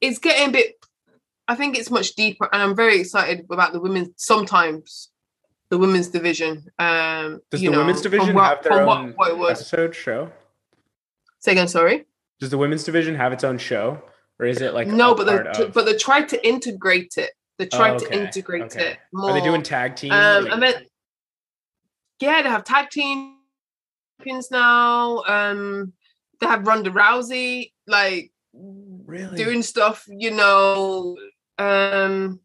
it's getting a bit. I think it's much deeper, and I'm very excited about the women. Sometimes the women's division. Um, Does you the know, women's division what- have their what- own what was. episode show? Say again, sorry. Does the women's division have its own show, or is it like no, but they of- but they tried to integrate it. They tried Oh, to integrate okay. it more. Are they doing tag team? Um, Like- and then yeah, they have tag team champions now. Um, they have Ronda Rousey like really? doing stuff, you know. Um,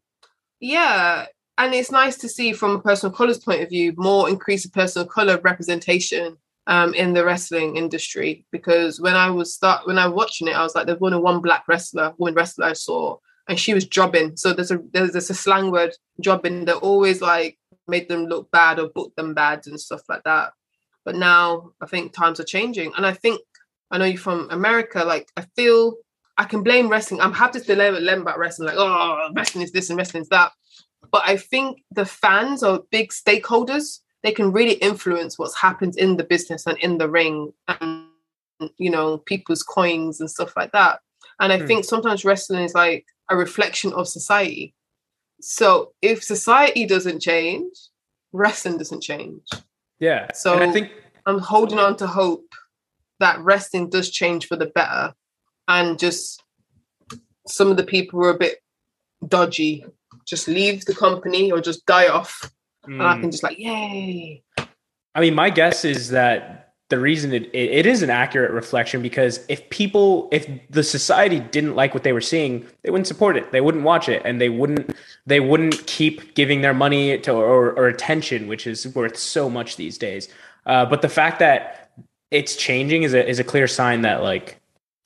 yeah, and it's nice to see from a person of color's point of view more increase of person of color representation um, in the wrestling industry. Because when I was start when I was watching it, I was like, there's only one black wrestler, woman wrestler I saw, and she was jobbing. So there's a there's, there's a slang word jobbing that always like made them look bad or book them bad and stuff like that. But now I think times are changing, and I think I know you're from America. Like I feel I can blame wrestling. I'm to learn, learn about wrestling, like oh, wrestling is this and wrestling is that. But I think the fans are big stakeholders. They can really influence what's happened in the business and in the ring, and you know people's coins and stuff like that. And I Hmm. think sometimes wrestling is like a reflection of society. So if society doesn't change, wrestling doesn't change. yeah. so- and I think I'm holding on to hope that wrestling does change for the better and just some of the people were a bit dodgy just leave the company or just die off and I mm, can just like yay I mean, my guess is that the reason it, it, it is an accurate reflection because if people, if the society didn't like what they were seeing, they wouldn't support it. They wouldn't watch it, and they wouldn't they wouldn't keep giving their money to or, or attention, which is worth so much these days. Uh, but the fact that it's changing is a is a clear sign that like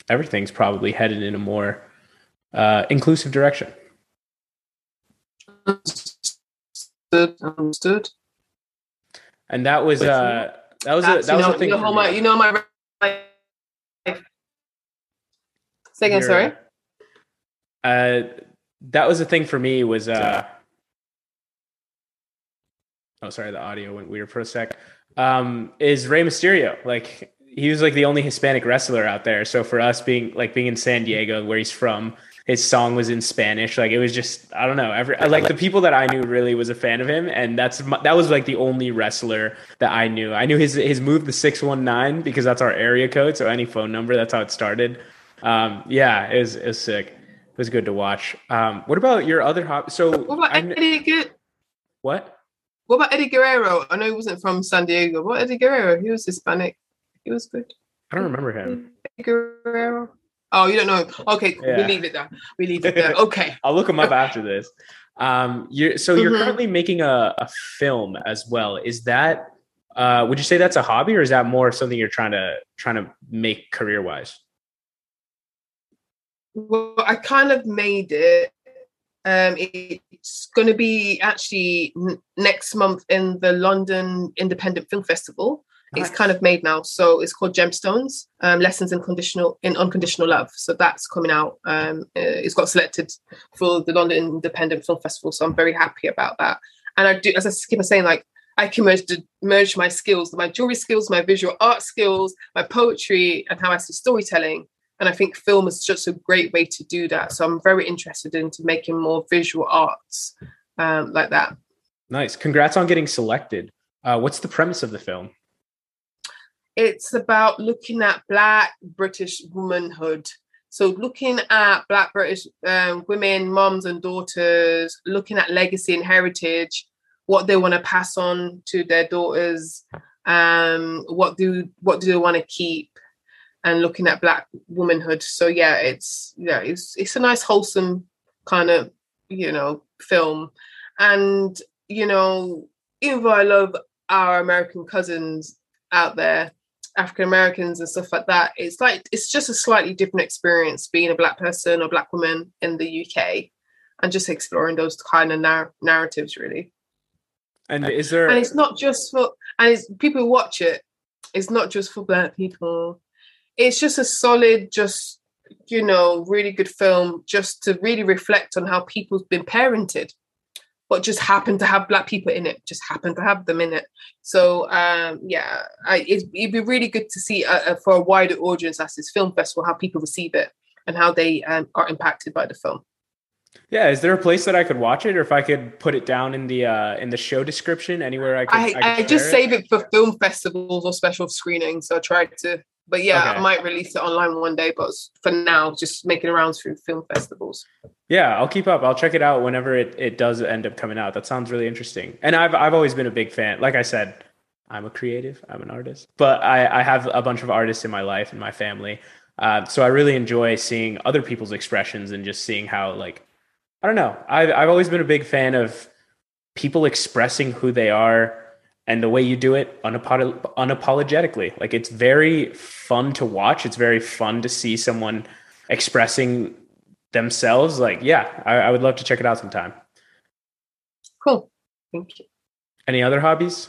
everything's probably headed in a more uh, inclusive direction. understood understood And that was uh, that was a, that you was know, a thing. you know for me. my you know my say again Your, sorry Uh, that was the thing for me was uh. Oh, sorry, the audio went weird for a sec. Um, is Rey Mysterio like he was like the only Hispanic wrestler out there? So for us being like being in San Diego, where he's from, his song was in Spanish. Like it was just I don't know. Every I like the people that I knew really was a fan of him, and that's that was like the only wrestler that I knew. I knew his his move the six one nine because that's our area code. So any phone number, that's how it started. Um, yeah, it was it was sick. It was good to watch. Um, what about your other hobby? So what about Eddie Gu- what? what about Eddie Guerrero I know he wasn't from San Diego what Eddie Guerrero he was Hispanic he was good I don't remember him. Eddie Guerrero oh you don't know okay cool. we leave it there we leave it there okay I'll look him up after this. Um, you're so you're Mhm. currently making a, a film as well. Is that uh, would you say that's a hobby or is that more something you're trying to trying to make career wise? Well, I kind of made it. Um, it's going to be actually n- next month in the London Independent Film Festival. It's kind of made now, so it's called Gemstones: um, Lessons in Conditional in Unconditional Love. So that's coming out. Um, uh, it's got selected for the London Independent Film Festival, so I'm very happy about that. And I do, as I keep saying, like I can merge merge my skills, my jewelry skills, my visual art skills, my poetry, and how I see storytelling. And I think film is just a great way to do that. So I'm very interested into making more visual arts um, like that. Nice. Congrats on getting selected. Uh, what's the premise of the film? It's about looking at Black British womanhood. So looking at Black British um, women, moms and daughters, looking at legacy and heritage, what they want to pass on to their daughters, um, what do what do they want to keep, and looking at Black womanhood. So yeah, it's yeah, it's it's a nice wholesome kind of you know film, and you know even though I love our American cousins out there, African Americans and stuff like that, it's like it's just a slightly different experience being a black person or black woman in the UK, and just exploring those kind of nar- narratives really. And is there And it's not just for and it's people watch it. It's not just for black people. It's just a solid, just you know, really good film, just to really reflect on how people's been parented, but just happen to have black people in it. Just happen to have them in it. So um, yeah, I, it'd, it'd be really good to see uh, uh, for a wider audience as this film festival how people receive it and how they um, are impacted by the film. Yeah, is there a place that I could watch it, or if I could put it down in the uh, in the show description anywhere I could? I, I, could I just share save it for film festivals or special screenings. So I tried to, but yeah, Okay. I might release it online one day. But for now, just making rounds through film festivals. Yeah, I'll keep up. I'll check it out whenever it, it does end up coming out. That sounds really interesting. And I've I've always been a big fan. Like I said, I'm a creative. I'm an artist, but I I have a bunch of artists in my life and my family. Uh, so I really enjoy seeing other people's expressions and just seeing how like I don't know. I've I've always been a big fan of people expressing who they are and the way you do it unapo- unapologetically. Like it's very fun to watch. It's very fun to see someone expressing themselves. Like, yeah, I, I would love to check it out sometime. Cool. Thank you. Any other hobbies?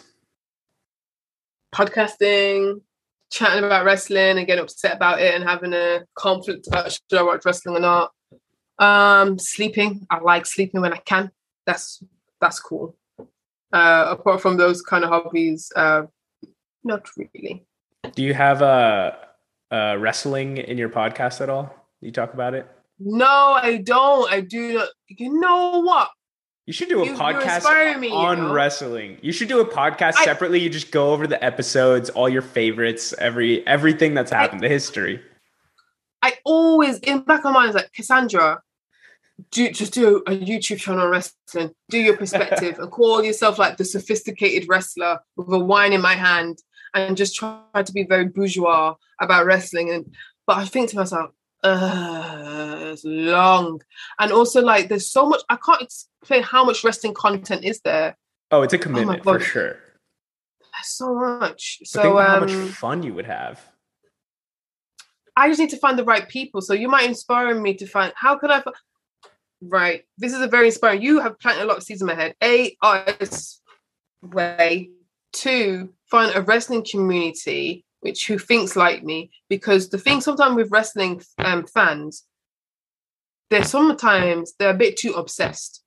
Podcasting, chatting about wrestling and getting upset about it and having a conflict about should I watch wrestling or not. Um, sleeping. I like sleeping when I can. That's that's cool. Uh, apart from those kind of hobbies, uh, not really. Do you have a, uh, wrestling in your podcast at all? You talk about it. No, I don't. I do not. You know what? You should do a You- you podcast me, you on know? wrestling. You should do a podcast I- separately. You just go over the episodes, all your favorites, every everything that's happened, the history. I always in back of my mind is like Kassandra, do just do a YouTube channel on wrestling, do your perspective, and call yourself like the sophisticated wrestler with a wine in my hand, and just try to be very bourgeois about wrestling. And but I think to myself, uh, it's long, and also like there's so much I can't explain how much wrestling content is there. Oh, it's a commitment for sure. There's so much. So think about how um, much fun you would have. I just need to find the right people. So you might inspire me to find how could I right. This is a very inspiring. You have planted a lot of seeds in my head. A artist way. Two, find a wrestling community which who thinks like me. Because the thing sometimes with wrestling um, fans, they're sometimes they're a bit too obsessed.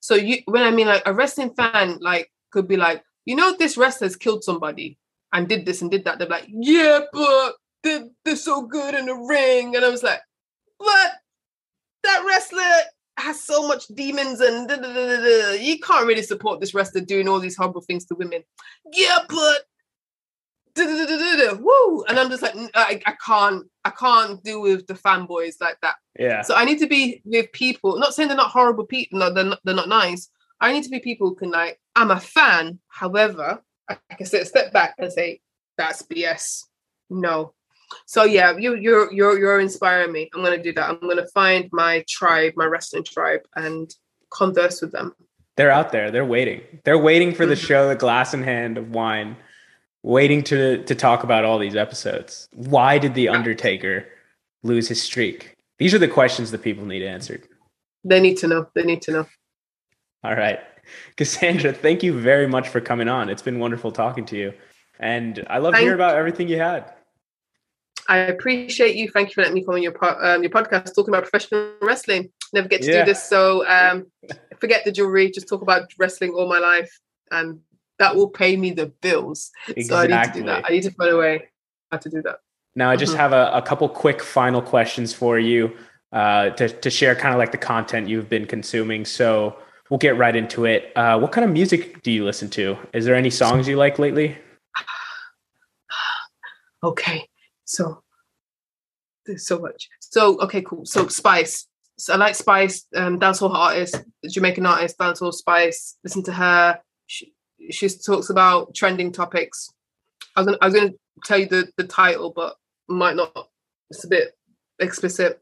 So you when I mean like a wrestling fan like could be like, you know, this wrestler's killed somebody and did this and did that. They're like, yeah, but they're, they're so good in the ring. And I was like, what? That wrestler has so much demons and da, da, da, you can't really support this wrestler doing all these horrible things to women. Yeah, but woo. And I'm just like, I, I can't, I can't deal with the fanboys like that. Yeah. So I need to be with people, not saying they're not horrible people, no, they're not, they're not nice. I need to be people who can like, I'm a fan. However, I I can sit step back and say, that's BS. No. So yeah, you you're you're you're inspiring me. I'm gonna do that. I'm gonna find my tribe, my wrestling tribe, and converse with them. They're out there. They're waiting. They're waiting for the Mhm. show, the glass in hand of wine, waiting to to talk about all these episodes. Why did the Undertaker lose his streak? These are the questions that people need answered. They need to know. They need to know. All right. Kassandra, thank you very much for coming on. It's been wonderful talking to you. And I love to hear about everything you had. I appreciate you. Thank you for letting me come on your po- um, your podcast talking about professional wrestling. Never get to Yeah. do this, so um, forget the jewelry. Just talk about wrestling all my life, and that will pay me the bills. So I need to do that. I need to find a way how to do that. Now, I just Mhm. have a, a couple quick final questions for you uh, to, to share kind of like the content you've been consuming. So we'll get right into it. Uh, what kind of music do you listen to? Is there any songs you like lately? Okay, so there's so much. So okay, cool. So Spice. So I like Spice, um, dancehall artist, Jamaican artist, dancehall Spice. Listen to her. She, she talks about trending topics. I was gonna, I was gonna tell you the the title, but might not. It's a bit explicit.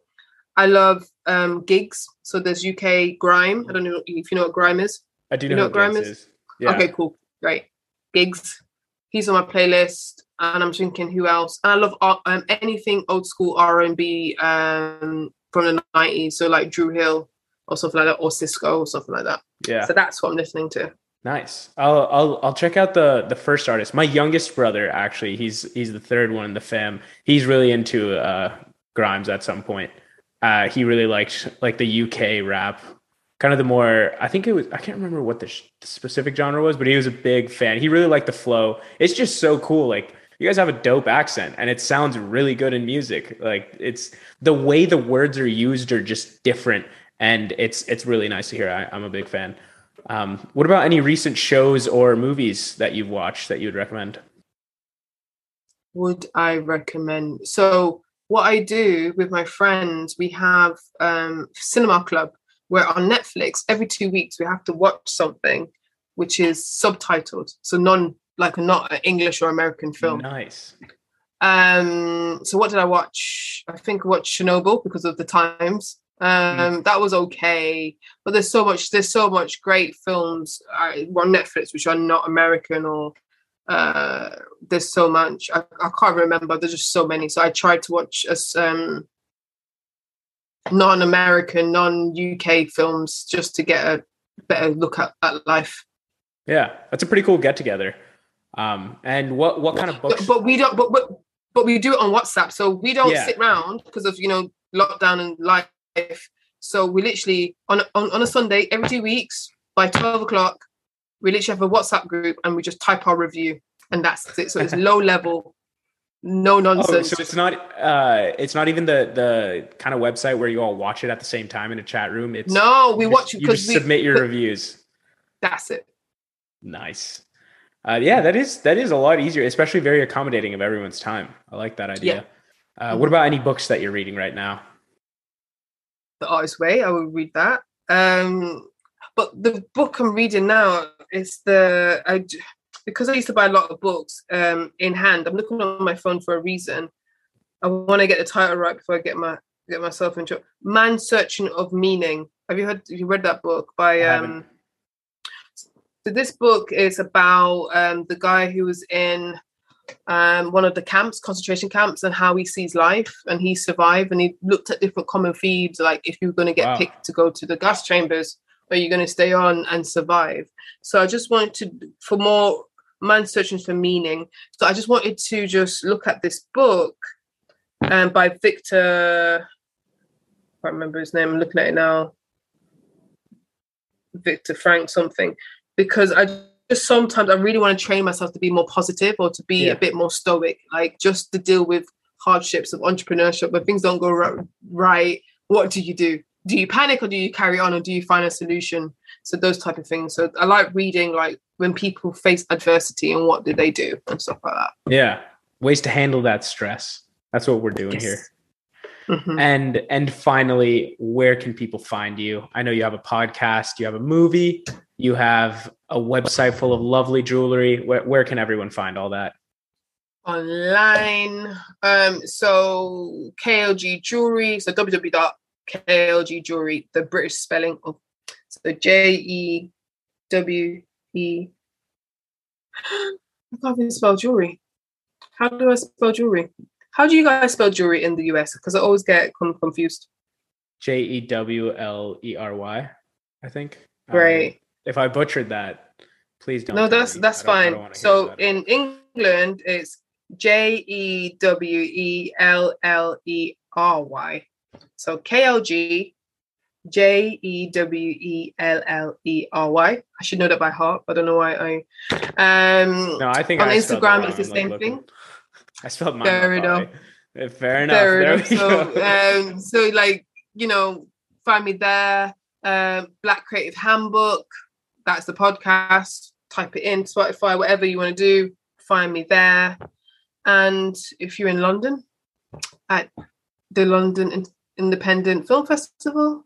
I love um, Giggs. So there's UK grime. I don't know if you know what grime is. I do You know, know what grime is? is. Yeah. Okay, cool, great. Giggs. He's on my playlist, and I'm thinking who else. And I love uh, um, anything old school R and B um, from the '90s. So like Dru Hill or something like that, or Sisqó or something like that. Yeah. So that's what I'm listening to. Nice. I'll I'll I'll check out the the first artist. My youngest brother actually, he's he's the third one in the fam. He's really into uh Grimes at some point. Uh he really liked like the UK rap. Kind of the more I think it was I can't remember what the, sh- the specific genre was, but he was a big fan. He really liked the flow. It's just so cool like you guys have a dope accent and it sounds really good in music. Like it's the way the words are used are just different and it's it's really nice to hear. I, I'm a big fan. Um, what about any recent shows or movies that you've watched that you would recommend? Would I recommend? So what I do with my friends, we have um, cinema club where on Netflix every two weeks we have to watch something which is subtitled, so non like not an English or American film. Nice. Um, so what did I watch? I think I watched Chernobyl because of the times. Um, that was okay, but there's so much. There's so much great films uh, on Netflix which are not American or uh, there's so much. I, I can't remember. There's just so many. So I tried to watch as um, non-American, non-UK films just to get a better look at, at life. Yeah, that's a pretty cool get together. Um, and what what kind of books? But, but we don't. But, but but we do it on WhatsApp. So we don't Yeah. sit round because of you know lockdown and life. So we literally on on on a Sunday every two weeks by twelve o'clock, we literally have a WhatsApp group and we just type our review and that's it. So it's low level, no Oh, nonsense. so it's not uh, it's not even the the kind of website where you all watch it at the same time in a chat room. It's no, we watch just, you because we submit your reviews. That's it. Nice. Uh, yeah, that is that is a lot easier, especially very accommodating of everyone's time. I like that idea. Uh, what about any books that you're reading right now? The Artist Way. I will read that. Um, but the book I'm reading now is the I, j- because I used to buy a lot of books um, in hand. I'm looking on my phone for a reason. I want to get the title right before I get my get myself into it. Man Searching of Meaning. Have you heard? Have you read that book by? I haven't. Um, so this book is about um, the guy who was in um, one of the camps, concentration camps, and how he sees life, and he survived, and he looked at different common themes, like if you're going to get Wow. picked to go to the gas chambers, are you're going to stay on and survive. So I just wanted to, for more man searching for meaning. So I just wanted to just look at this book, um, by Victor. I can't remember his name. I'm looking at it now. Victor Frank something, because I just sometimes I really want to train myself to be more positive or to be Yeah. a bit more stoic, like just to deal with hardships of entrepreneurship. When things don't go right, what do you do? Do you panic or do you carry on or do you find a solution? So those type of things. So I like reading like when people face adversity and what do they do and stuff like that. Yeah, ways to handle that stress. That's what we're doing Yes. here. Mhm. And and finally, where can people find you? I know you have a podcast, you have a movie, you have a website full of lovely jewelry. Where, where can everyone find all that? online. Um, so KLG Jewelry, so www.klg Jewelry, the British spelling of so J E W E. I can't even spell jewelry. How do I spell jewelry? How do you guys spell jewelry in the US? Because I always get confused. J E W L E R Y, I think. Um, Right. If I butchered that, please don't. no, that's me. that's I don't- I don't fine. So in England, it's J E W E L L E R Y. So K L G J E W E L L E R Y. I should know that by heart. I don't know why I. Um, no, I think on I Instagram, it's the like, same thing. I spelled mine Fair enough. probably. Uh, Fair enough. Fair There enough. we So, go. um, so like you know, find me there. Um, Black Creative Handbook. That's the podcast. Type it in Spotify, whatever you want to do. Find me there. And if you're in London, at the London Independent Film Festival,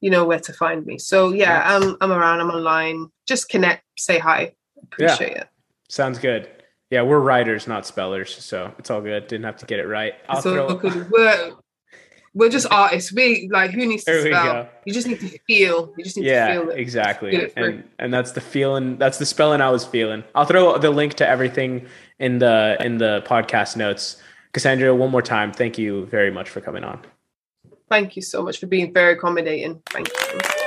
you know where to find me. So yeah, Nice. I'm I'm around. I'm online. Just connect. Say hi. Appreciate it. Sounds good. Yeah, we're writers, not spellers, so it's all good. Didn't have to get it right. I'll It's all throw. good. We're we're just artists. We like who needs to spell? You just need to feel. You just need to feel it. exactly. Feel it. And and that's the feeling. That's the spelling I was feeling. I'll throw the link to everything in the in the podcast notes. Kassandra, one more time, thank you very much for coming on. Thank you so much for being very accommodating. Thank you.